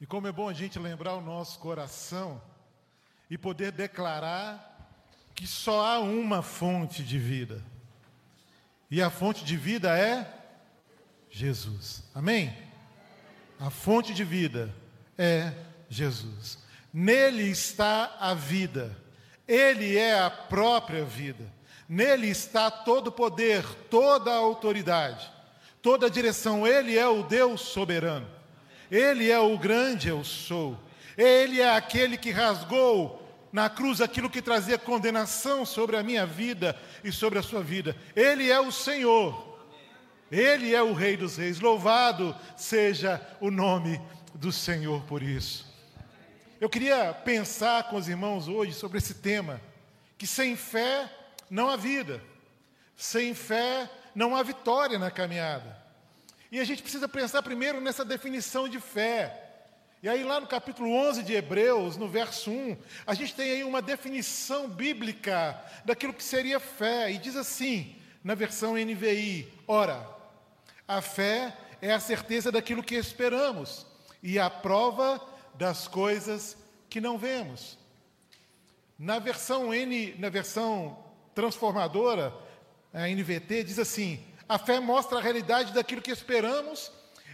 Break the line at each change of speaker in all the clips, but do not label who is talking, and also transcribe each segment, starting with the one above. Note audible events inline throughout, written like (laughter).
E como é bom a gente lembrar o nosso coração e poder declarar que só há uma fonte de vida. E a fonte de vida é Jesus. Amém? A fonte de vida é Jesus. Nele está a vida. Ele é a própria vida. Nele está todo o poder, toda a autoridade, toda a direção. Ele é o Deus soberano. Ele é o grande eu sou. Ele é aquele que rasgou na cruz aquilo que trazia condenação sobre a minha vida e sobre a sua vida. Ele é o Senhor. Ele é o Rei dos Reis. Louvado seja o nome do Senhor por isso. Eu queria pensar com os irmãos hoje sobre esse tema, que sem fé não há vida. Sem fé não há vitória na caminhada. E a gente precisa pensar primeiro nessa definição de fé. E aí, lá no capítulo 11 de Hebreus, no verso 1, a gente tem aí uma definição bíblica daquilo que seria fé. E diz assim, na versão NVI: Ora, a fé é a certeza daquilo que esperamos e a prova das coisas que não vemos. Na versão N, na versão transformadora, a NVT diz assim: a fé mostra a realidade daquilo que esperamos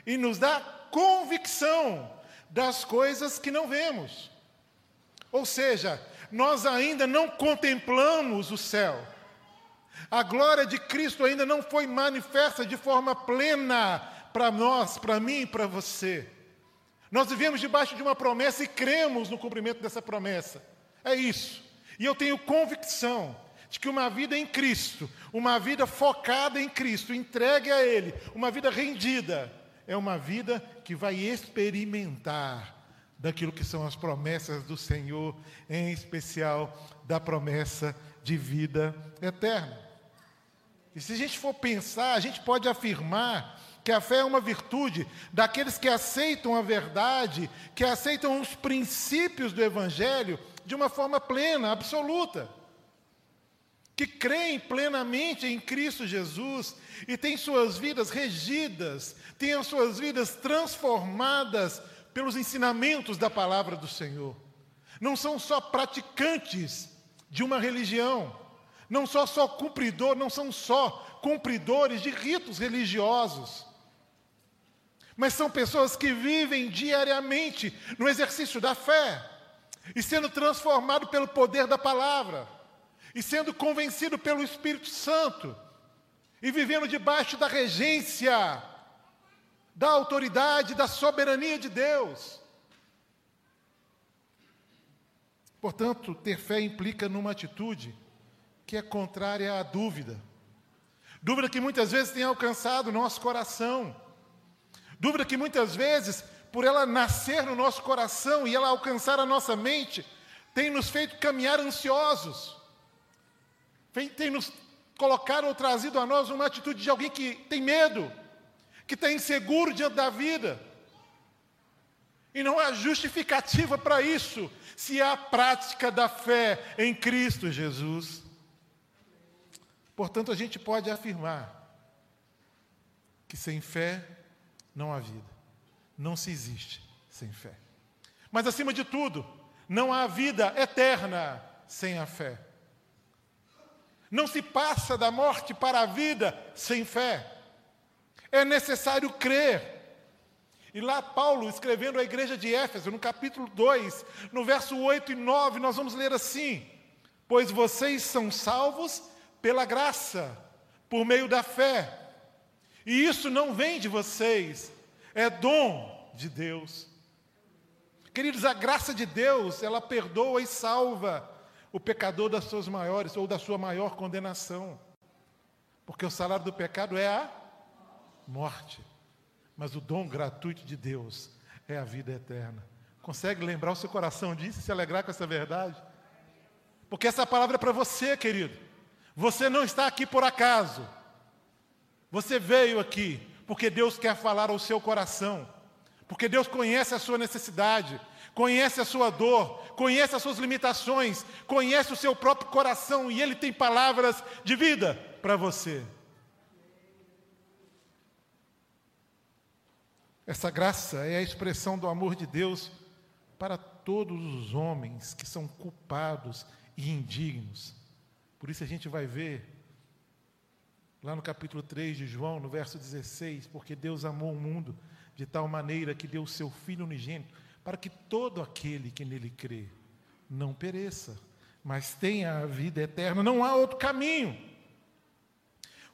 e nos dá convicção das coisas que não vemos. Ou seja, nós ainda não contemplamos o céu. A glória de Cristo ainda não foi manifesta de forma plena para nós, para mim e para você. Nós vivemos debaixo de uma promessa e cremos no cumprimento dessa promessa. É isso. E eu tenho convicção de que uma vida em Cristo, uma vida focada em Cristo, entregue a Ele, uma vida rendida, é uma vida que vai experimentar daquilo que são as promessas do Senhor, em especial da promessa de vida eterna. E se a gente for pensar, a gente pode afirmar que a fé é uma virtude daqueles que aceitam a verdade, que aceitam os princípios do Evangelho de uma forma plena, absoluta que creem plenamente em Cristo Jesus e têm suas vidas regidas, têm as suas vidas transformadas pelos ensinamentos da palavra do Senhor. Não são só praticantes de uma religião, não são só cumpridor, não são só cumpridores de ritos religiosos, mas são pessoas que vivem diariamente no exercício da fé e sendo transformado pelo poder da palavra e sendo convencido pelo Espírito Santo, e vivendo debaixo da regência, da autoridade, da soberania de Deus. Portanto, ter fé implica numa atitude que é contrária à dúvida. Dúvida que muitas vezes tem alcançado o nosso coração. Dúvida que muitas vezes, por ela nascer no nosso coração e ela alcançar a nossa mente, tem nos feito caminhar ansiosos tem nos colocado ou trazido a nós uma atitude de alguém que tem medo, que está inseguro diante da vida. E não há justificativa para isso, se há prática da fé em Cristo Jesus. Portanto, a gente pode afirmar que sem fé não há vida. Não se existe sem fé. Mas, acima de tudo, não há vida eterna sem a fé. Não se passa da morte para a vida sem fé. É necessário crer. E lá, Paulo, escrevendo à igreja de Éfeso, no capítulo 2, no verso 8 e 9, nós vamos ler assim: Pois vocês são salvos pela graça, por meio da fé. E isso não vem de vocês, é dom de Deus. Queridos, a graça de Deus, ela perdoa e salva o pecador das suas maiores ou da sua maior condenação. Porque o salário do pecado é a morte. Mas o dom gratuito de Deus é a vida eterna. Consegue lembrar o seu coração disso e se alegrar com essa verdade? Porque essa palavra é para você, querido. Você não está aqui por acaso. Você veio aqui porque Deus quer falar ao seu coração. Porque Deus conhece a sua necessidade conhece a sua dor, conhece as suas limitações, conhece o seu próprio coração e Ele tem palavras de vida para você. Essa graça é a expressão do amor de Deus para todos os homens que são culpados e indignos. Por isso a gente vai ver lá no capítulo 3 de João, no verso 16, porque Deus amou o mundo de tal maneira que deu o seu Filho unigênito, para que todo aquele que nele crê não pereça, mas tenha a vida eterna. Não há outro caminho.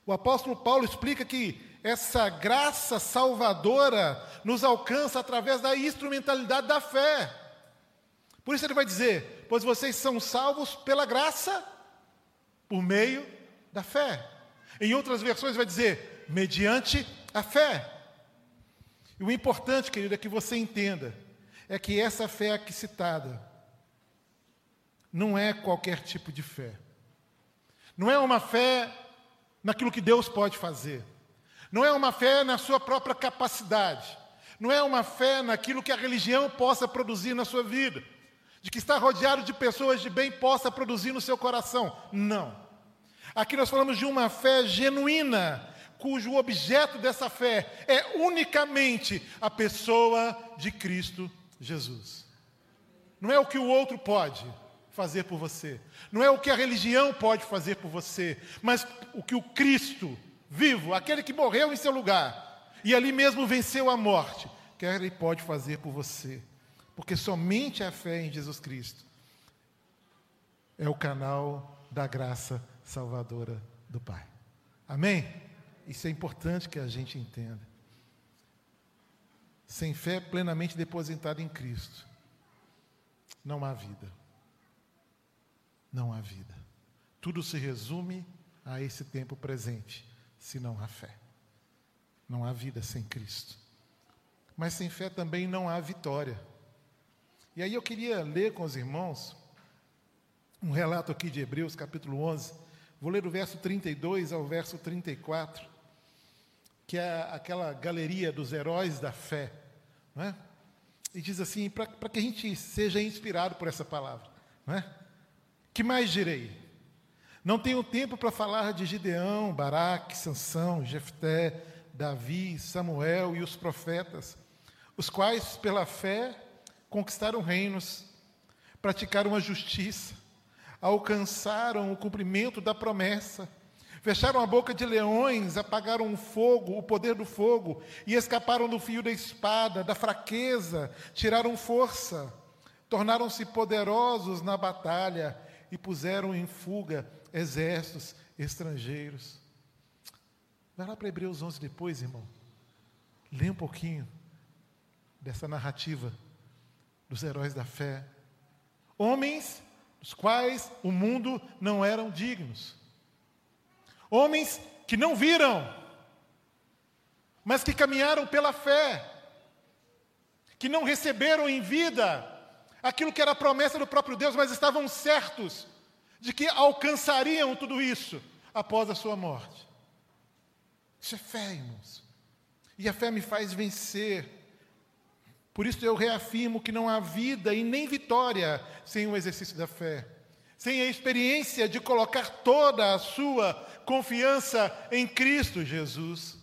O apóstolo Paulo explica que essa graça salvadora nos alcança através da instrumentalidade da fé. Por isso ele vai dizer: Pois vocês são salvos pela graça, por meio da fé. Em outras versões vai dizer: mediante a fé. E o importante, querido, é que você entenda, é que essa fé aqui citada não é qualquer tipo de fé. Não é uma fé naquilo que Deus pode fazer. Não é uma fé na sua própria capacidade. Não é uma fé naquilo que a religião possa produzir na sua vida. De que estar rodeado de pessoas de bem possa produzir no seu coração. Não. Aqui nós falamos de uma fé genuína, cujo objeto dessa fé é unicamente a pessoa de Cristo Jesus. Não é o que o outro pode fazer por você, não é o que a religião pode fazer por você, mas o que o Cristo vivo, aquele que morreu em seu lugar e ali mesmo venceu a morte, quer ele pode fazer por você. Porque somente a fé em Jesus Cristo é o canal da graça salvadora do Pai. Amém? Isso é importante que a gente entenda. Sem fé plenamente depositada em Cristo, não há vida. Não há vida. Tudo se resume a esse tempo presente se não há fé. Não há vida sem Cristo. Mas sem fé também não há vitória. E aí eu queria ler com os irmãos um relato aqui de Hebreus, capítulo 11. Vou ler do verso 32 ao verso 34, que é aquela galeria dos heróis da fé. Não é? E diz assim, para que a gente seja inspirado por essa palavra. Não é? Que mais direi? Não tenho tempo para falar de Gideão, Baraque, Sansão, Jefté, Davi, Samuel e os profetas, os quais, pela fé, conquistaram reinos, praticaram a justiça, alcançaram o cumprimento da promessa, fecharam a boca de leões, apagaram o fogo, o poder do fogo, e escaparam do fio da espada, da fraqueza, tiraram força, tornaram-se poderosos na batalha e puseram em fuga exércitos estrangeiros. Vai lá para Hebreus 11 depois, irmão. Lê um pouquinho dessa narrativa dos heróis da fé. Homens dos quais o mundo não eram dignos. Homens que não viram, mas que caminharam pela fé, que não receberam em vida aquilo que era a promessa do próprio Deus, mas estavam certos de que alcançariam tudo isso após a sua morte. Isso é fé, irmãos. E a fé me faz vencer. Por isso eu reafirmo que não há vida e nem vitória sem o exercício da fé, sem a experiência de colocar toda a sua confiança em Cristo Jesus.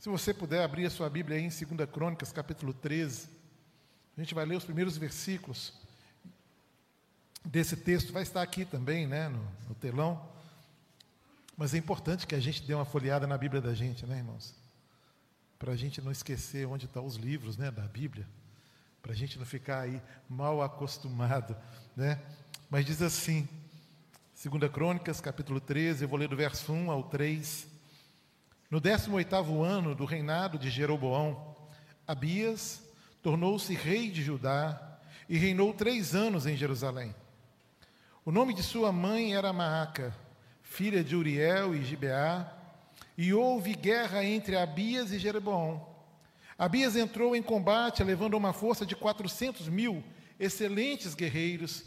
Se você puder abrir a sua Bíblia aí em 2 Crônicas, capítulo 13, a gente vai ler os primeiros versículos desse texto vai estar aqui também, né, no, no telão. Mas é importante que a gente dê uma folheada na Bíblia da gente, né, irmãos? Para a gente não esquecer onde estão os livros, né, da Bíblia. Para a gente não ficar aí mal acostumado, né? Mas diz assim, 2 Crônicas, capítulo 13, eu vou ler do verso 1 ao 3. No 18º ano do reinado de Jeroboão, Abias tornou-se rei de Judá e reinou três anos em Jerusalém. O nome de sua mãe era Maaca, filha de Uriel e Gibeá, e houve guerra entre Abias e Jeroboão. Abias entrou em combate, levando uma força de 400 mil excelentes guerreiros,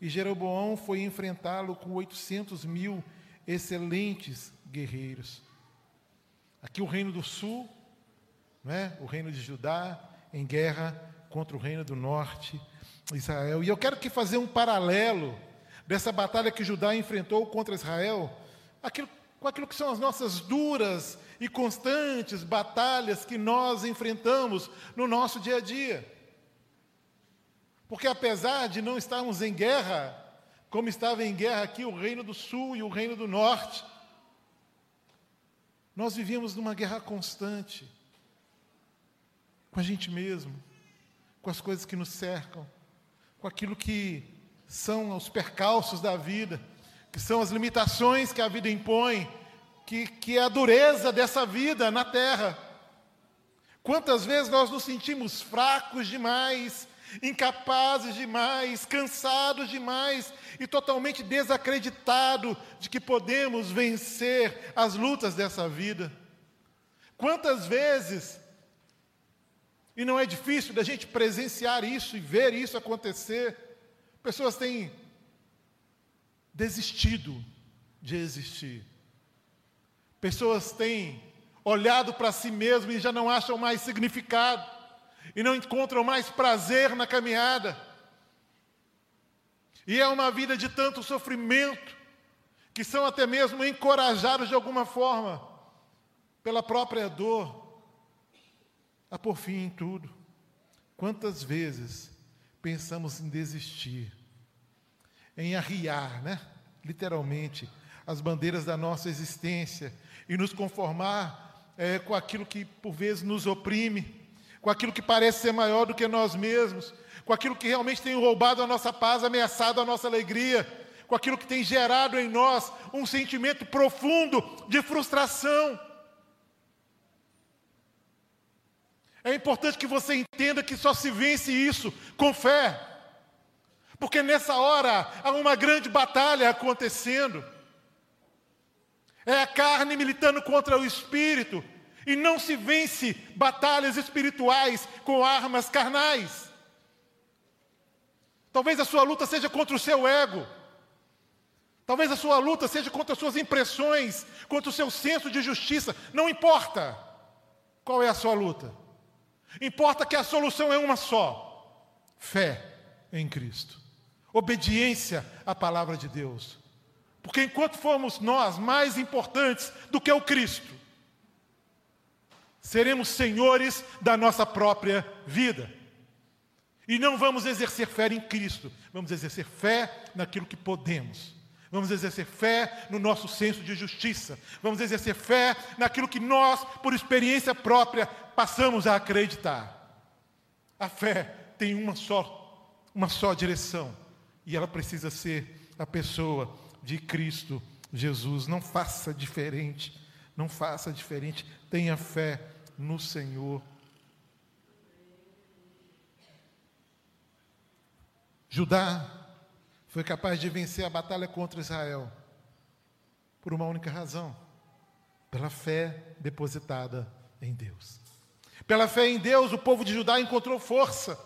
e Jeroboão foi enfrentá-lo com 800 mil excelentes guerreiros. Aqui o reino do sul, né, o reino de Judá, em guerra contra o reino do norte, Israel. E eu quero que fazer um paralelo dessa batalha que Judá enfrentou contra Israel, aquilo, com aquilo que são as nossas duras e constantes batalhas que nós enfrentamos no nosso dia a dia. Porque apesar de não estarmos em guerra, como estava em guerra aqui o Reino do Sul e o Reino do Norte, nós vivíamos numa guerra constante com a gente mesmo, com as coisas que nos cercam, com aquilo que são os percalços da vida, que são as limitações que a vida impõe, que, que é a dureza dessa vida na terra. Quantas vezes nós nos sentimos fracos demais, incapazes demais, cansados demais e totalmente desacreditado de que podemos vencer as lutas dessa vida. Quantas vezes, e não é difícil da gente presenciar isso e ver isso acontecer, pessoas têm desistido de existir. Pessoas têm olhado para si mesmo e já não acham mais significado e não encontram mais prazer na caminhada. E é uma vida de tanto sofrimento, que são até mesmo encorajados de alguma forma, pela própria dor, a por fim em tudo. Quantas vezes pensamos em desistir, em arriar, né? literalmente, as bandeiras da nossa existência e nos conformar é, com aquilo que por vezes nos oprime, com aquilo que parece ser maior do que nós mesmos, com aquilo que realmente tem roubado a nossa paz, ameaçado a nossa alegria, com aquilo que tem gerado em nós um sentimento profundo de frustração. É importante que você entenda que só se vence isso com fé, porque nessa hora há uma grande batalha acontecendo. É a carne militando contra o espírito, e não se vence batalhas espirituais com armas carnais. Talvez a sua luta seja contra o seu ego. Talvez a sua luta seja contra as suas impressões, contra o seu senso de justiça. Não importa qual é a sua luta. Importa que a solução é uma só: fé em Cristo. Obediência à palavra de Deus. Porque enquanto formos nós mais importantes do que o Cristo, seremos senhores da nossa própria vida. E não vamos exercer fé em Cristo, vamos exercer fé naquilo que podemos. Vamos exercer fé no nosso senso de justiça. Vamos exercer fé naquilo que nós, por experiência própria, passamos a acreditar. A fé tem uma só, uma só direção, e ela precisa ser a pessoa de Cristo Jesus. Não faça diferente. Não faça diferente. Tenha fé no Senhor. Judá foi capaz de vencer a batalha contra Israel por uma única razão: pela fé depositada em Deus. Pela fé em Deus, o povo de Judá encontrou força.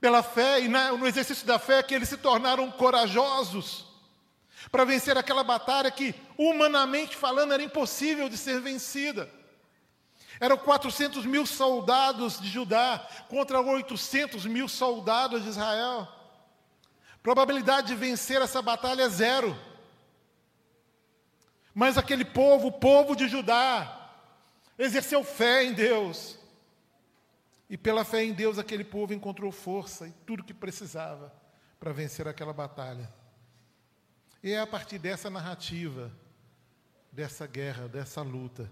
Pela fé e no exercício da fé que eles se tornaram corajosos para vencer aquela batalha que, humanamente falando, era impossível de ser vencida. Eram 400 mil soldados de Judá contra 800 mil soldados de Israel. Probabilidade de vencer essa batalha é zero. Mas aquele povo, o povo de Judá, exerceu fé em Deus. E pela fé em Deus, aquele povo encontrou força e tudo que precisava para vencer aquela batalha. E é a partir dessa narrativa, dessa guerra, dessa luta,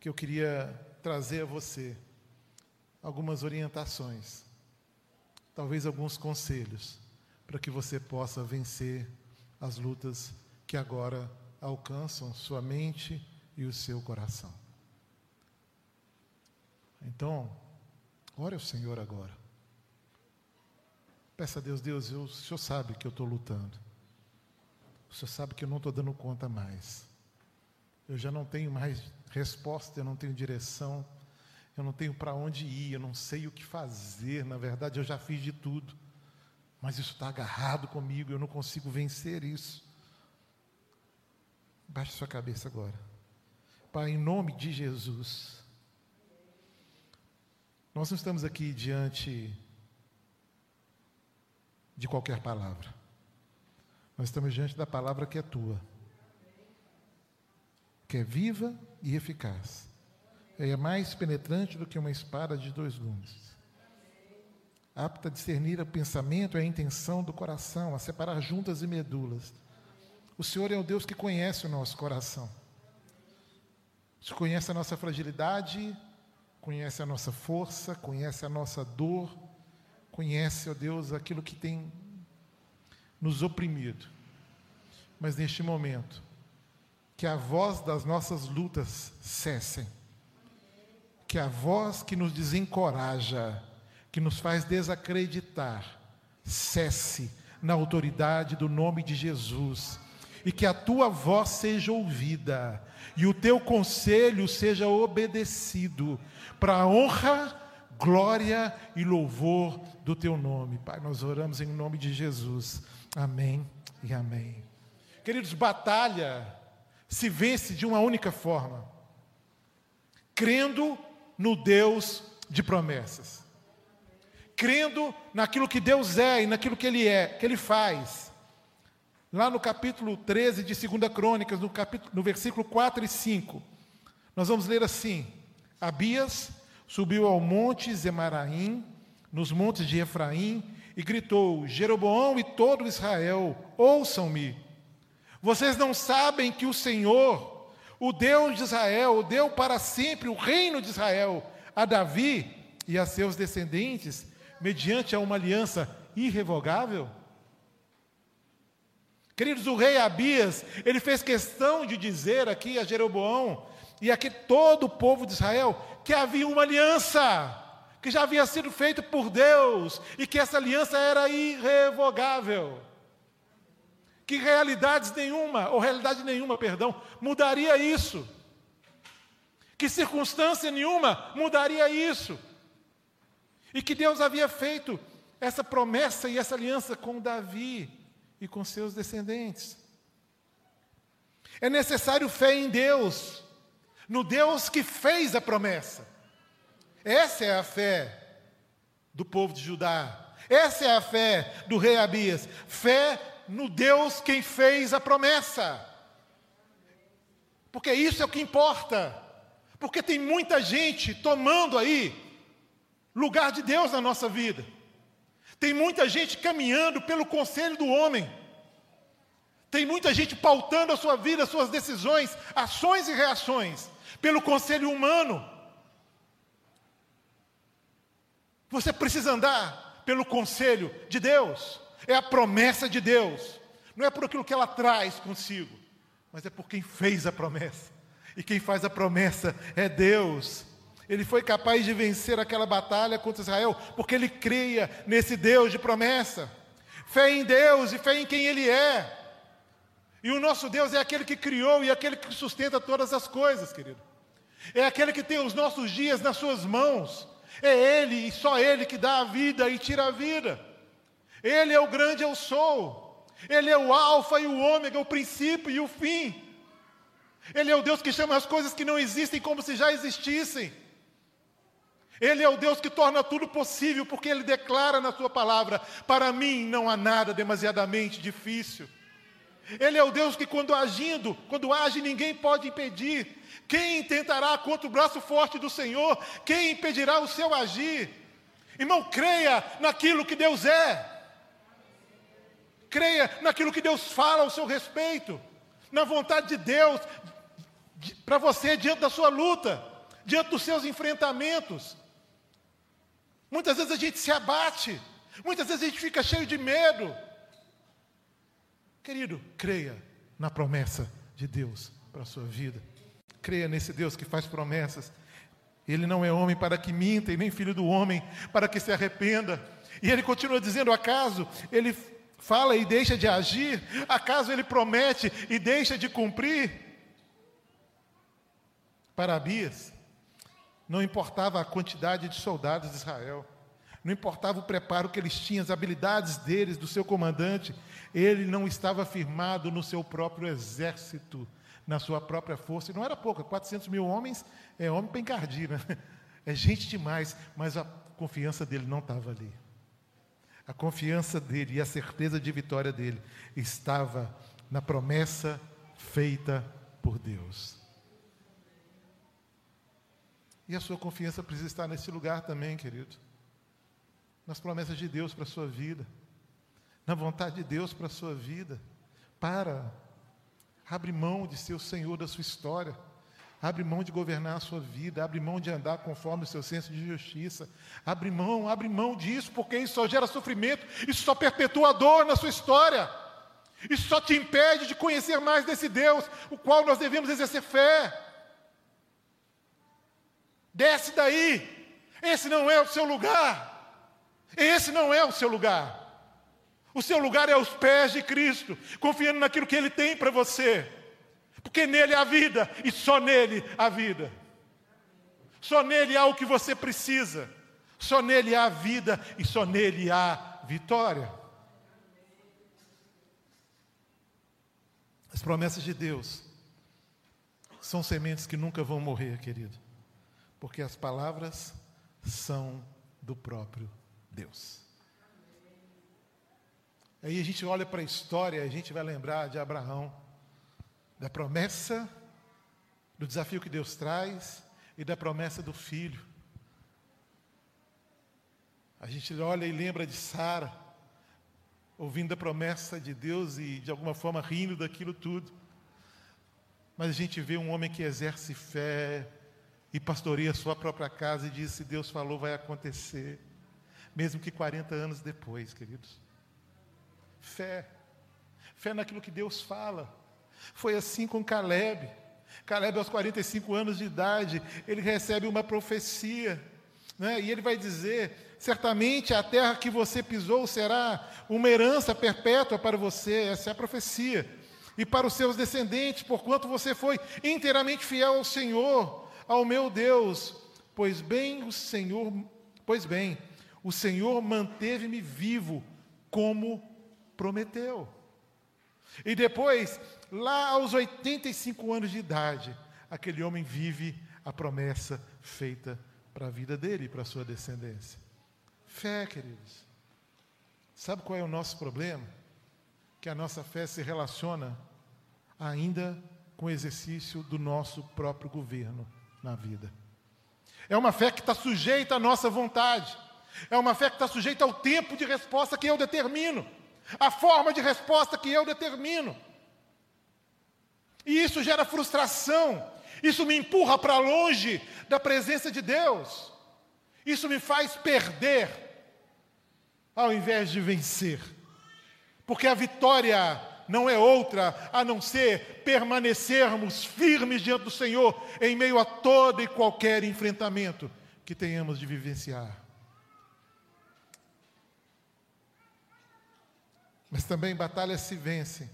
que eu queria trazer a você algumas orientações, talvez alguns conselhos, para que você possa vencer as lutas que agora alcançam sua mente e o seu coração. Então, ore ao Senhor agora. Peça a Deus, Deus, eu, o Senhor sabe que eu estou lutando. O Senhor sabe que eu não estou dando conta mais. Eu já não tenho mais resposta, eu não tenho direção, eu não tenho para onde ir, eu não sei o que fazer. Na verdade, eu já fiz de tudo, mas isso está agarrado comigo, eu não consigo vencer isso. Baixe sua cabeça agora. Pai, em nome de Jesus, nós não estamos aqui diante de qualquer palavra. Nós estamos diante da palavra que é tua. porque é viva e eficaz. É mais penetrante do que uma espada de dois gumes. Apta a discernir o pensamento e a intenção do coração, a separar juntas e medulas. O Senhor é o Deus que conhece o nosso coração. Você conhece a nossa fragilidade, conhece a nossa força, conhece a nossa dor, conhece, ó Deus, aquilo que tem nos oprimido. Mas neste momento, que a voz das nossas lutas cessem, que a voz que nos desencoraja, que nos faz desacreditar, cesse na autoridade do nome de Jesus, e que a tua voz seja ouvida, e o teu conselho seja obedecido, para a honra, glória e louvor do teu nome. Pai, nós oramos em nome de Jesus. Amém e amém. Queridos, batalha se vence de uma única forma: crendo no Deus de promessas. Crendo naquilo que Deus é e naquilo que Ele é, que Ele faz. Lá no capítulo 13 de 2 Crônicas, no, capítulo, no versículo 4 e 5, nós vamos ler assim: Abias subiu ao monte Zemaraim, nos montes de Efraim, e gritou: Jeroboão e todo Israel, ouçam-me. Vocês não sabem que o Senhor, o Deus de Israel, deu para sempre o reino de Israel a Davi e a seus descendentes, mediante a uma aliança irrevogável? Queridos, o rei Abias, ele fez questão de dizer aqui a Jeroboão e aqui todo o povo de Israel que havia uma aliança que já havia sido feita por Deus e que essa aliança era irrevogável que realidades nenhuma, ou realidade nenhuma, perdão, mudaria isso. Que circunstância nenhuma mudaria isso. E que Deus havia feito essa promessa e essa aliança com Davi e com seus descendentes. É necessário fé em Deus, no Deus que fez a promessa. Essa é a fé do povo de Judá. Essa é a fé do rei Abias. Fé no Deus quem fez a promessa. Porque isso é o que importa. Porque tem muita gente tomando aí lugar de Deus na nossa vida. Tem muita gente caminhando pelo conselho do homem. Tem muita gente pautando a sua vida, as suas decisões, ações e reações pelo conselho humano. Você precisa andar pelo conselho de Deus. É a promessa de Deus. Não é por aquilo que ela traz consigo, mas é por quem fez a promessa. E quem faz a promessa é Deus. Ele foi capaz de vencer aquela batalha contra Israel porque ele cria nesse Deus de promessa. Fé em Deus e fé em quem Ele é. E o nosso Deus é aquele que criou e aquele que sustenta todas as coisas, querido. É aquele que tem os nossos dias nas suas mãos. É Ele e só Ele que dá a vida e tira a vida. Ele é o grande eu sou. Ele é o alfa e o ômega, o princípio e o fim. Ele é o Deus que chama as coisas que não existem como se já existissem. Ele é o Deus que torna tudo possível, porque Ele declara na Sua palavra: para mim não há nada demasiadamente difícil. Ele é o Deus que, quando agindo, quando age, ninguém pode impedir. Quem tentará contra o braço forte do Senhor? Quem impedirá o seu agir? Irmão, creia naquilo que Deus é. Creia naquilo que Deus fala ao seu respeito, na vontade de Deus para você diante da sua luta, diante dos seus enfrentamentos. Muitas vezes a gente se abate, muitas vezes a gente fica cheio de medo. Querido, creia na promessa de Deus para a sua vida. Creia nesse Deus que faz promessas. Ele não é homem para que minta, e nem filho do homem para que se arrependa. E ele continua dizendo: acaso ele fala e deixa de agir? Acaso ele promete e deixa de cumprir? Para Abias, não importava a quantidade de soldados de Israel, não importava o preparo que eles tinham, as habilidades deles, do seu comandante, ele não estava firmado no seu próprio exército, na sua própria força, e não era pouca, 400 mil homens, é homem para encardir, né? (laughs) é gente demais, mas a confiança dele não estava ali. A confiança dele e a certeza de vitória dele estava na promessa feita por Deus. E a sua confiança precisa estar nesse lugar também, querido. Nas promessas de Deus para a sua vida. Na vontade de Deus para a sua vida. Para. Abre mão de ser o Senhor da sua história. Abre mão de governar a sua vida, abre mão de andar conforme o seu senso de justiça. Abre mão, abre mão disso, porque isso só gera sofrimento, isso só perpetua a dor na sua história. Isso só te impede de conhecer mais desse Deus, o qual nós devemos exercer fé. Desce daí. Esse não é o seu lugar. Esse não é o seu lugar. O seu lugar é aos pés de Cristo, confiando naquilo que Ele tem para você. Porque nele há vida e só nele há vida. Só nele há o que você precisa. Só nele há vida e só nele há vitória. As promessas de Deus são sementes que nunca vão morrer, querido porque as palavras são do próprio Deus. Aí a gente olha para a história, a gente vai lembrar de Abraão, da promessa, do desafio que Deus traz e da promessa do filho. A gente olha e lembra de Sara, ouvindo a promessa de Deus e de alguma forma rindo daquilo tudo. Mas a gente vê um homem que exerce fé, e pastoreia a sua própria casa e diz: se Deus falou, vai acontecer, mesmo que 40 anos depois, queridos. Fé, fé naquilo que Deus fala. Foi assim com Caleb. Caleb, aos 45 anos de idade, ele recebe uma profecia, né? e ele vai dizer: certamente a terra que você pisou será uma herança perpétua para você, essa é a profecia, e para os seus descendentes, porquanto você foi inteiramente fiel ao Senhor ao meu Deus, pois bem o Senhor, pois bem, o Senhor manteve-me vivo como prometeu. E depois, lá aos 85 anos de idade, aquele homem vive a promessa feita para a vida dele e para a sua descendência. Fé, queridos. Sabe qual é o nosso problema? Que a nossa fé se relaciona ainda com o exercício do nosso próprio governo na vida. É uma fé que está sujeita à nossa vontade. É uma fé que está sujeita ao tempo de resposta que eu determino, à forma de resposta que eu determino. E isso gera frustração, isso me empurra para longe da presença de Deus, isso me faz perder, ao invés de vencer, porque a vitória não é outra a não ser permanecermos firmes diante do Senhor em meio a todo e qualquer enfrentamento que tenhamos de vivenciar. Mas também batalhas se vencem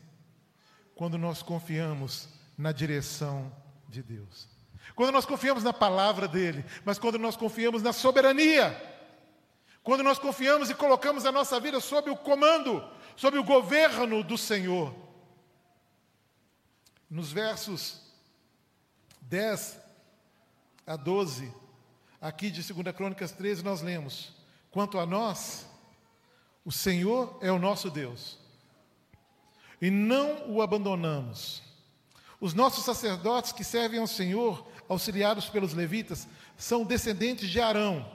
quando nós confiamos na direção de Deus. Quando nós confiamos na palavra dele, mas quando nós confiamos na soberania. Quando nós confiamos e colocamos a nossa vida sob o comando sob o governo do Senhor. Nos versos 10 a 12, aqui de 2 Crônicas 13, nós lemos: Quanto a nós, o Senhor é o nosso Deus, e não o abandonamos. Os nossos sacerdotes que servem ao Senhor, auxiliados pelos levitas, são descendentes de Arão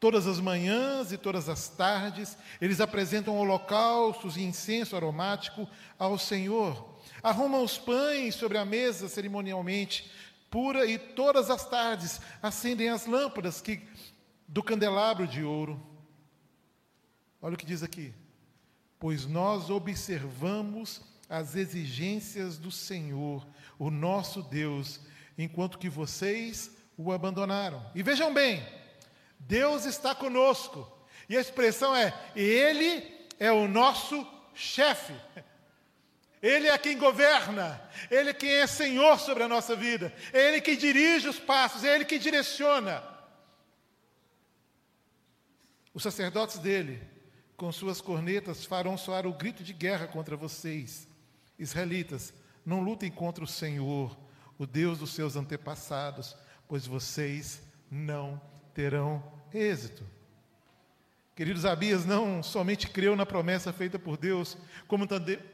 Todas as manhãs e todas as tardes, eles apresentam holocaustos e incenso aromático ao Senhor. Arrumam os pães sobre a mesa cerimonialmente pura e todas as tardes acendem as lâmpadas que, do candelabro de ouro. Olha o que diz aqui. Pois nós observamos as exigências do Senhor, o nosso Deus, enquanto que vocês o abandonaram. E vejam bem, Deus está conosco. E a expressão é: Ele é o nosso chefe. Ele é quem governa, Ele é quem é Senhor sobre a nossa vida, é Ele que dirige os passos, é Ele que direciona. Os sacerdotes dele, com suas cornetas, farão soar o grito de guerra contra vocês. Israelitas, não lutem contra o Senhor, o Deus dos seus antepassados, pois vocês não terão êxito. Queridos, Abias não somente creu na promessa feita por Deus, como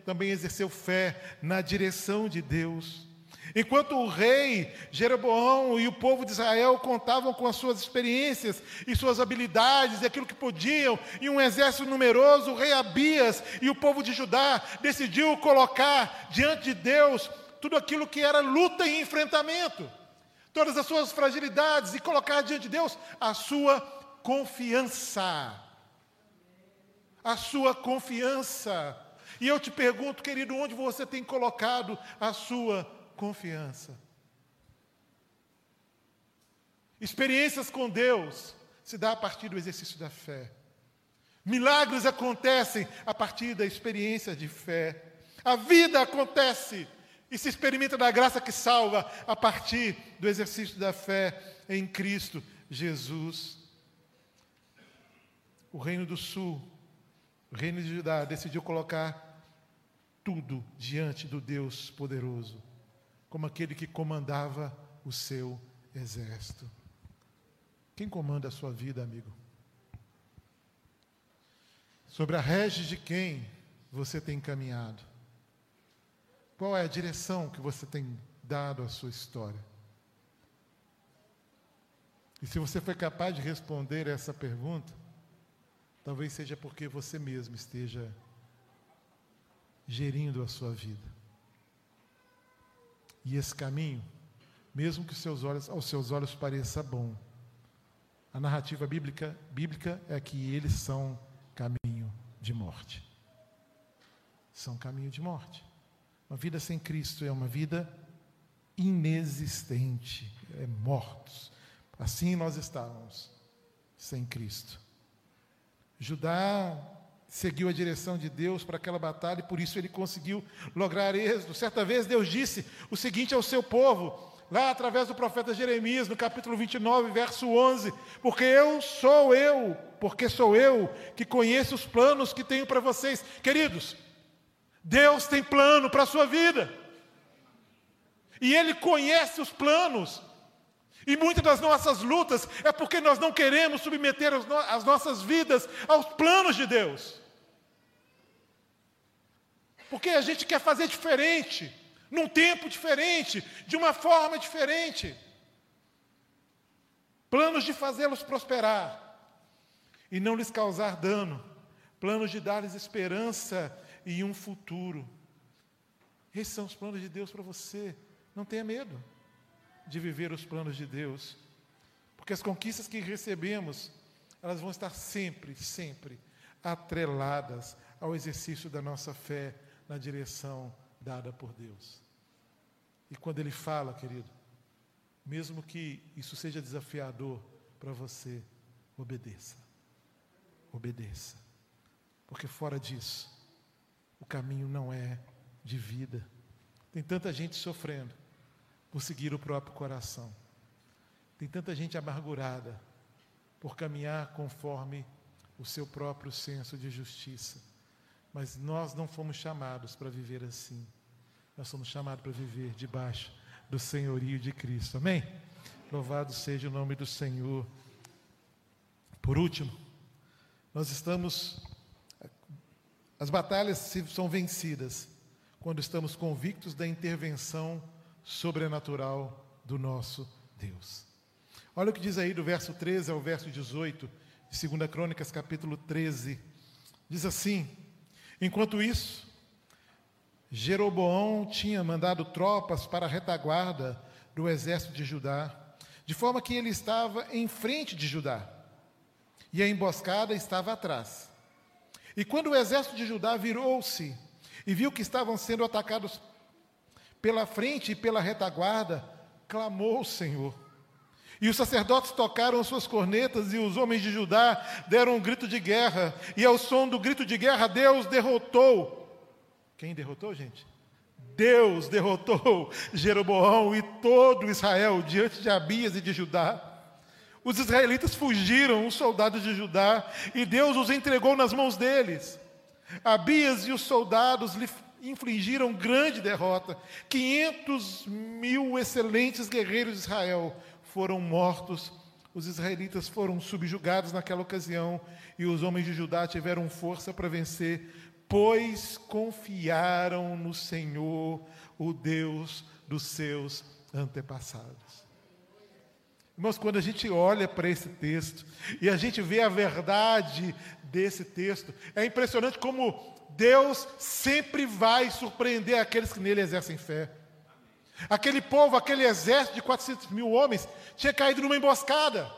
também exerceu fé na direção de Deus. Enquanto o rei Jeroboão e o povo de Israel contavam com as suas experiências e suas habilidades e aquilo que podiam, e um exército numeroso, o rei Abias e o povo de Judá decidiu colocar diante de Deus tudo aquilo que era luta e enfrentamento, todas as suas fragilidades e colocar diante de Deus a sua confiança. A sua confiança. E eu te pergunto, querido, onde você tem colocado a sua confiança. Experiências com Deus se dá a partir do exercício da fé. Milagres acontecem a partir da experiência de fé. A vida acontece e se experimenta da graça que salva a partir do exercício da fé em Cristo Jesus. O Reino do Sul, o Reino de Judá, decidiu colocar tudo diante do Deus poderoso como aquele que comandava o seu exército. Quem comanda a sua vida, amigo? Sobre a rege de quem você tem caminhado? Qual é a direção que você tem dado à sua história? E se você foi capaz de responder essa pergunta, talvez seja porque você mesmo esteja gerindo a sua vida. E esse caminho, mesmo que seus olhos, aos seus olhos pareça bom, a narrativa bíblica, bíblica é que eles são caminho de morte. São caminho de morte. Uma vida sem Cristo é uma vida inexistente, é mortos. Assim nós estávamos, sem Cristo. Judá seguiu a direção de Deus para aquela batalha e por isso ele conseguiu lograr êxito. Certa vez Deus disse o seguinte ao seu povo, lá através do profeta Jeremias, no capítulo 29, verso 11: Porque eu sou eu, porque sou eu que conheço os planos que tenho para vocês. Queridos, Deus tem plano para a sua vida. E Ele conhece os planos. E muitas das nossas lutas é porque nós não queremos submeter as nossas vidas aos planos de Deus. Porque a gente quer fazer diferente, num tempo diferente, de uma forma diferente. Planos de fazê-los prosperar e não lhes causar dano, planos de dar-lhes esperança e um futuro. Esses são os planos de Deus para você. Não tenha medo de viver os planos de Deus, porque as conquistas que recebemos, elas vão estar sempre, sempre atreladas ao exercício da nossa fé na direção dada por Deus. E quando Ele fala, querido, mesmo que isso seja desafiador para você, obedeça. Obedeça. Porque fora disso, o caminho não é de vida. Tem tanta gente sofrendo por seguir o próprio coração. Tem tanta gente amargurada por caminhar conforme o seu próprio senso de justiça. Mas nós não fomos chamados para viver assim. Nós somos chamados para viver debaixo do senhorio de Cristo. Amém? Louvado seja o nome do Senhor. Por último, nós estamos. As batalhas são vencidas quando estamos convictos da intervenção sobrenatural do nosso Deus. Olha o que diz aí do verso 13 ao verso 18 de 2 Crônicas, capítulo 13. Diz assim: Enquanto isso, Jeroboão tinha mandado tropas para a retaguarda do exército de Judá, de forma que ele estava em frente de Judá e a emboscada estava atrás. E quando o exército de Judá virou-se e viu que estavam sendo atacados pela frente e pela retaguarda, clamou o Senhor. E os sacerdotes tocaram suas cornetas, e os homens de Judá deram um grito de guerra, e ao som do grito de guerra, Deus derrotou. Quem derrotou, gente? Deus derrotou Jeroboão e todo Israel diante de Abias e de Judá. Os israelitas fugiram, os soldados de Judá, e Deus os entregou nas mãos deles. Abias e os soldados lhe infligiram grande derrota. 500 mil excelentes guerreiros de Israel foram mortos. Os israelitas foram subjugados naquela ocasião e os homens de Judá tiveram força para vencer, pois confiaram no Senhor, o Deus dos seus antepassados. Irmãos, quando a gente olha para esse texto e a gente vê a verdade desse texto, é impressionante como Deus sempre vai surpreender aqueles que nele exercem fé. Aquele povo, aquele exército de 400 mil homens, tinha caído numa emboscada.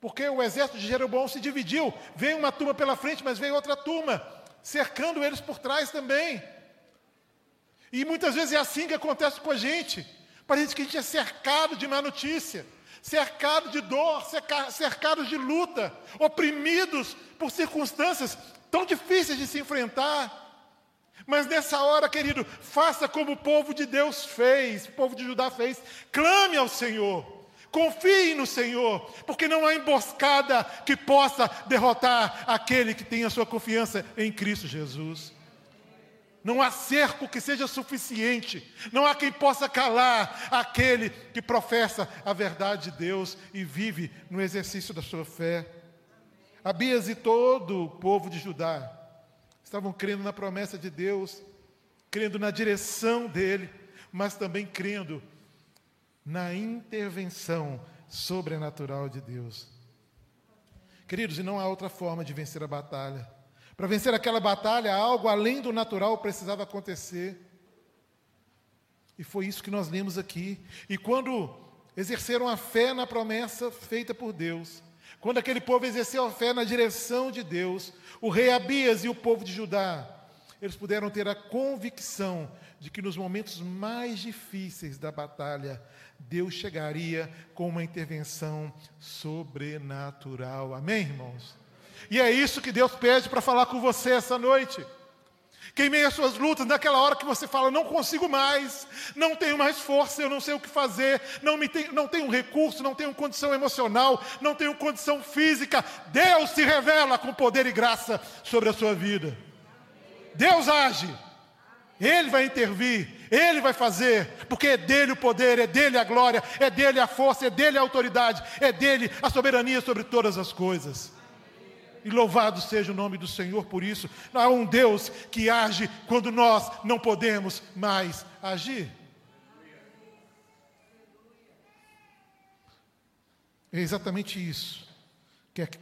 Porque o exército de Jeroboão se dividiu. Veio uma turma pela frente, mas veio outra turma, cercando eles por trás também. E muitas vezes é assim que acontece com a gente. Parece que a gente é cercado de má notícia, cercado de dor, cercado de luta, oprimidos por circunstâncias tão difíceis de se enfrentar. Mas nessa hora, querido, faça como o povo de Deus fez, o povo de Judá fez, clame ao Senhor. Confie no Senhor, porque não há emboscada que possa derrotar aquele que tem a sua confiança em Cristo Jesus. Não há cerco que seja suficiente, não há quem possa calar aquele que professa a verdade de Deus e vive no exercício da sua fé. Abias e todo o povo de Judá estavam crendo na promessa de Deus, crendo na direção dele, mas também crendo na intervenção sobrenatural de Deus. Queridos, e não há outra forma de vencer a batalha. Para vencer aquela batalha, algo além do natural precisava acontecer. E foi isso que nós lemos aqui. E quando exerceram a fé na promessa feita por Deus, quando aquele povo exerceu a fé na direção de Deus, o rei Abias e o povo de Judá, eles puderam ter a convicção de que nos momentos mais difíceis da batalha, Deus chegaria com uma intervenção sobrenatural. Amém, irmãos? E é isso que Deus pede para falar com você essa noite. Que em meio às suas lutas, naquela hora que você fala, não consigo mais, não tenho mais força, eu não sei o que fazer, não, me não tenho recurso, não tenho condição emocional, não tenho condição física, Deus se revela com poder e graça sobre a sua vida. Deus age. Ele vai intervir, Ele vai fazer, porque é dele o poder, é dele a glória, é dele a força, é dele a autoridade, é dele a soberania sobre todas as coisas. E louvado seja o nome do Senhor por isso. Há um Deus que age quando nós não podemos mais agir. É exatamente isso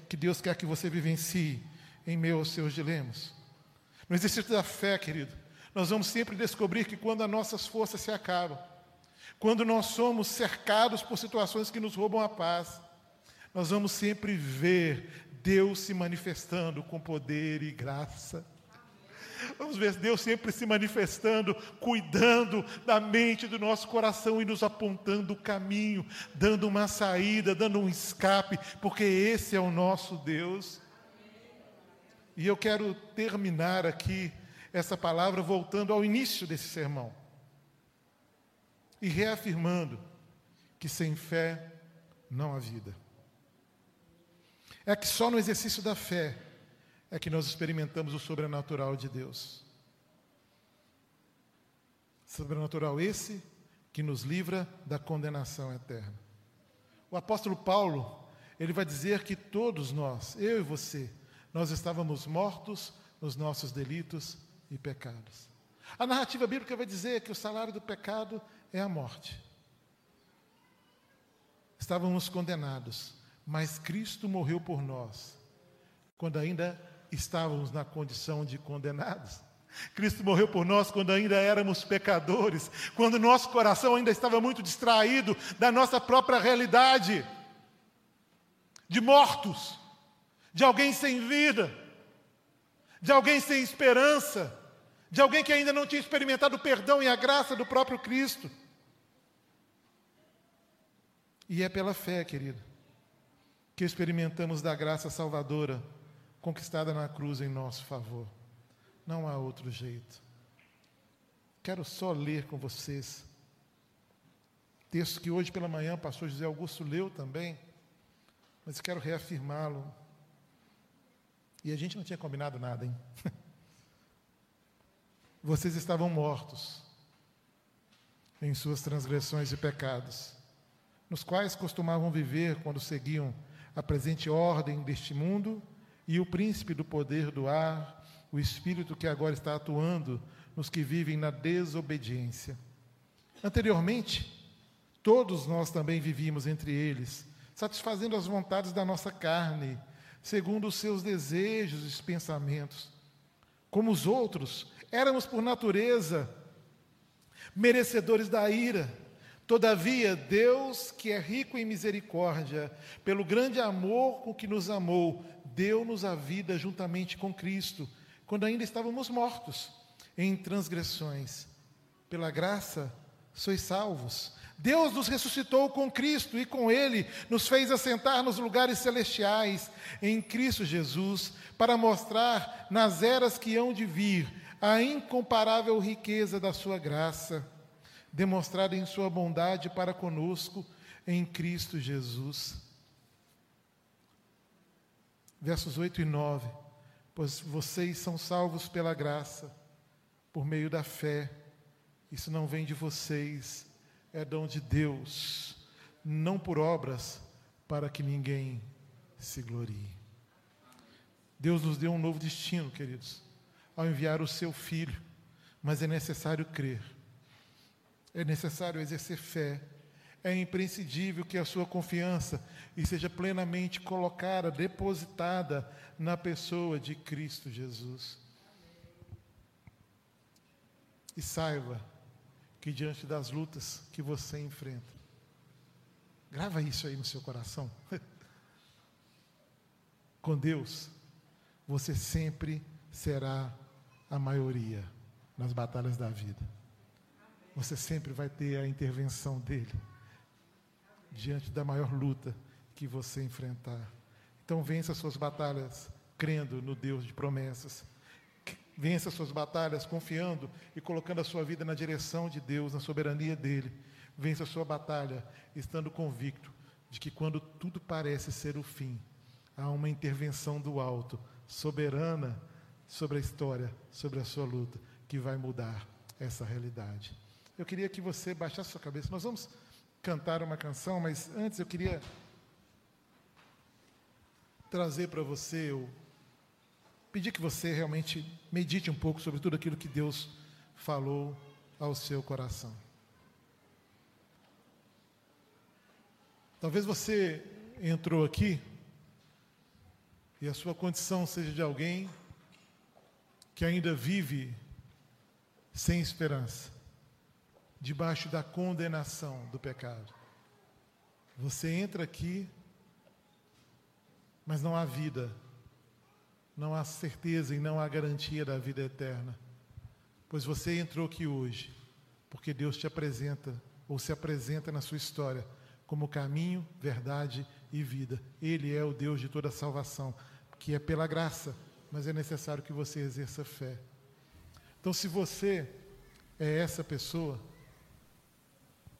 que Deus quer que você vivencie em meio aos seus dilemas. No exercício da fé, querido, nós vamos sempre descobrir que quando as nossas forças se acabam, quando nós somos cercados por situações que nos roubam a paz, nós vamos sempre ver Deus se manifestando com poder e graça. Vamos ver Deus sempre se manifestando, cuidando da mente do nosso coração e nos apontando o caminho, dando uma saída, dando um escape, porque esse é o nosso Deus. E eu quero terminar aqui essa palavra voltando ao início desse sermão e reafirmando que sem fé não há vida. É que só no exercício da fé é que nós experimentamos o sobrenatural de Deus. Sobrenatural esse que nos livra da condenação eterna. O apóstolo Paulo, ele vai dizer que todos nós, eu e você, nós estávamos mortos nos nossos delitos e pecados. A narrativa bíblica vai dizer que o salário do pecado é a morte. Estávamos condenados, mas Cristo morreu por nós, quando ainda estávamos na condição de condenados. Cristo morreu por nós quando ainda éramos pecadores, quando nosso coração ainda estava muito distraído da nossa própria realidade, de mortos, de alguém sem vida de alguém sem esperança, de alguém que ainda não tinha experimentado o perdão e a graça do próprio Cristo. E é pela fé, querido, que experimentamos da graça salvadora conquistada na cruz em nosso favor. Não há outro jeito. Quero só ler com vocês texto que hoje pela manhã o pastor José Augusto leu também, mas quero reafirmá-lo. E a gente não tinha combinado nada, hein? (laughs) Vocês estavam mortos em suas transgressões e pecados, nos quais costumavam viver quando seguiam a presente ordem deste mundo e o príncipe do poder do ar, o espírito que agora está atuando nos que vivem na desobediência. Anteriormente, todos nós também vivíamos entre eles, satisfazendo as vontades da nossa carne, segundo os seus desejos e pensamentos. Como os outros, éramos por natureza merecedores da ira. Todavia, Deus, que é rico em misericórdia, pelo grande amor com que nos amou, deu-nos a vida juntamente com Cristo, quando ainda estávamos mortos em transgressões. Pela graça, sois salvos. Deus nos ressuscitou com Cristo e com Ele nos fez assentar nos lugares celestiais em Cristo Jesus, para mostrar nas eras que hão de vir a incomparável riqueza da Sua graça, demonstrada em Sua bondade para conosco em Cristo Jesus. Versos 8 e 9: Pois vocês são salvos pela graça, por meio da fé. Isso não vem de vocês, é dom de Deus, não por obras, para que ninguém se glorie. Deus nos deu um novo destino, queridos, ao enviar o seu filho, mas é necessário crer, é necessário exercer fé, é imprescindível que a sua confiança seja plenamente colocada, depositada na pessoa de Cristo Jesus. E saiba que diante das lutas que você enfrenta, grava isso aí no seu coração. (laughs) Com Deus, você sempre será a maioria nas batalhas da vida. Você sempre vai ter a intervenção dele diante da maior luta que você enfrentar. Então vença suas batalhas crendo no Deus de promessas Vença suas batalhas confiando e colocando a sua vida na direção de Deus, na soberania dele. Vença a sua batalha estando convicto de que quando tudo parece ser o fim, há uma intervenção do alto, soberana sobre a história, sobre a sua luta, que vai mudar essa realidade. Eu queria que você baixasse sua cabeça. Nós vamos cantar uma canção, mas antes eu queria trazer para você o pedir que você realmente medite um pouco sobre tudo aquilo que Deus falou ao seu coração. Talvez você entrou aqui e a sua condição seja de alguém que ainda vive sem esperança, debaixo da condenação do pecado. Você entra aqui, mas não há vida não há certeza e não há garantia da vida eterna. Pois você entrou aqui hoje, porque Deus te apresenta, ou se apresenta na sua história, como caminho, verdade e vida. Ele é o Deus de toda salvação, que é pela graça, mas é necessário que você exerça fé. Então, se você é essa pessoa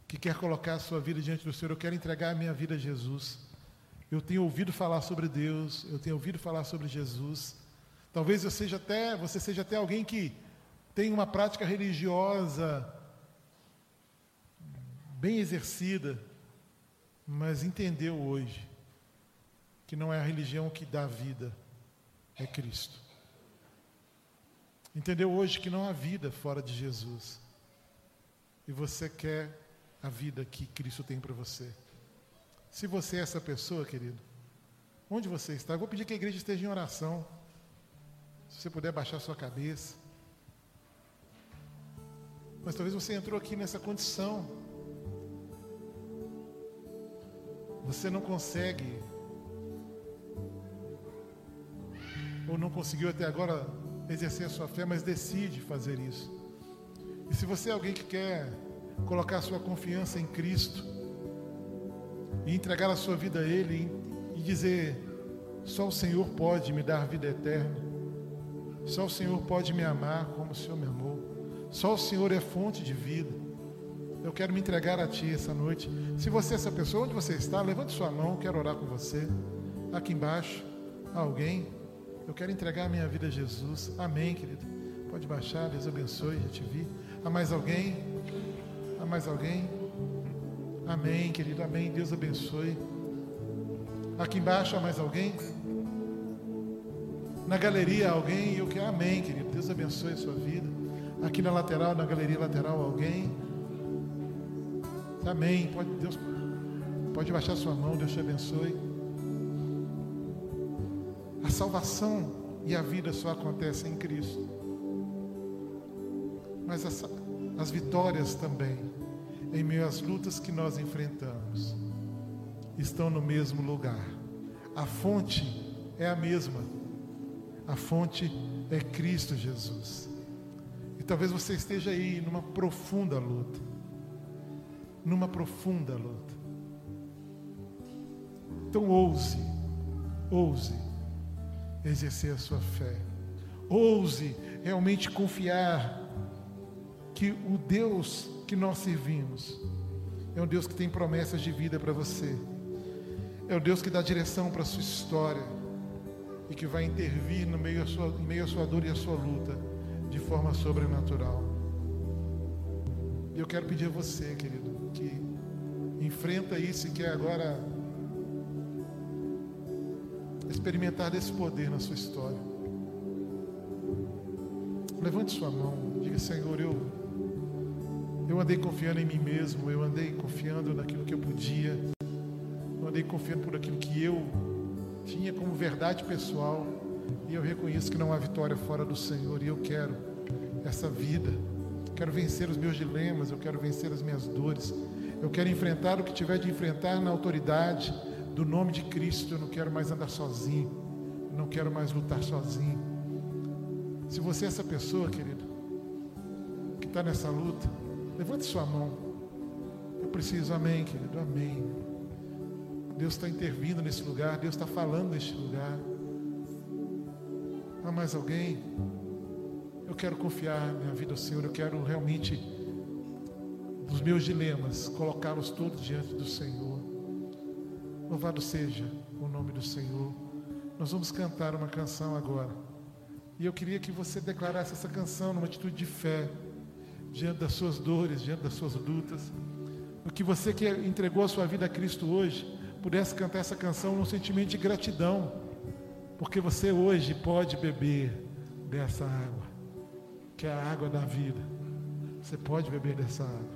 que quer colocar a sua vida diante do Senhor, eu quero entregar a minha vida a Jesus. Eu tenho ouvido falar sobre Deus, eu tenho ouvido falar sobre Jesus. Talvez eu seja até, você seja até alguém que tem uma prática religiosa bem exercida, mas entendeu hoje que não é a religião que dá vida, é Cristo. Entendeu hoje que não há vida fora de Jesus. E você quer a vida que Cristo tem para você. Se você é essa pessoa, querido, onde você está? Eu vou pedir que a igreja esteja em oração. Se você puder baixar sua cabeça. Mas talvez você entrou aqui nessa condição. Você não consegue, ou não conseguiu até agora exercer a sua fé, mas decide fazer isso. E se você é alguém que quer colocar sua confiança em Cristo, e entregar a sua vida a Ele e dizer: só o Senhor pode me dar vida eterna, só o Senhor pode me amar como o Senhor me amou, só o Senhor é fonte de vida. Eu quero me entregar a Ti essa noite. Se você é essa pessoa, onde você está, levante sua mão, quero orar com você. Aqui embaixo, alguém, eu quero entregar a minha vida a Jesus. Amém, querido. Pode baixar, Deus abençoe, já te vi. Há mais alguém? Mais alguém? Amém, querido. Amém. Deus abençoe. Aqui embaixo há mais alguém? Na galeria alguém? Eu que amém, querido. Deus abençoe a sua vida. Aqui na lateral, na galeria lateral, alguém? Amém. Pode, Deus, pode baixar sua mão, Deus te abençoe. A salvação e a vida só acontecem em Cristo. Mas as, as vitórias também, em meio às lutas que nós enfrentamos, estão no mesmo lugar. A fonte é a mesma. A fonte é Cristo Jesus. E talvez você esteja aí numa profunda luta. Numa profunda luta. Então ouse, ouse exercer a sua fé. Ouse realmente confiar que o Deus que nós servimos é um Deus que tem promessas de vida para você. É o Deus que dá direção para a sua história e que vai intervir no meio, sua, em meio à sua dor e à sua luta de forma sobrenatural. Eu quero pedir a você, querido, que enfrenta isso e que agora experimentar desse poder na sua história. Levante sua mão, diga: Senhor, eu, eu andei confiando em mim mesmo, eu andei confiando naquilo que eu podia, eu andei confiando por aquilo que eu tinha como verdade pessoal, e eu reconheço que não há vitória fora do Senhor, e eu quero essa vida, quero vencer os meus dilemas, eu quero vencer as minhas dores, eu quero enfrentar o que tiver de enfrentar na autoridade do nome de Cristo. Eu não quero mais andar sozinho, eu não quero mais lutar sozinho. Se você é essa pessoa, querido, que está nessa luta, levante sua mão. Eu preciso, amém, querido, amém. Deus está intervindo nesse lugar, Deus está falando neste lugar. Há mais alguém? Eu quero confiar minha vida ao Senhor, eu quero realmente, dos meus dilemas, colocá-los todos diante do Senhor. Louvado seja o nome do Senhor. Nós vamos cantar uma canção agora. E eu queria que você declarasse essa canção numa atitude de fé, diante das suas dores, diante das suas lutas. O que você que entregou a sua vida a Cristo hoje, pudesse cantar essa canção num sentimento de gratidão, porque você hoje pode beber dessa água, que é a água da vida. Você pode beber dessa água.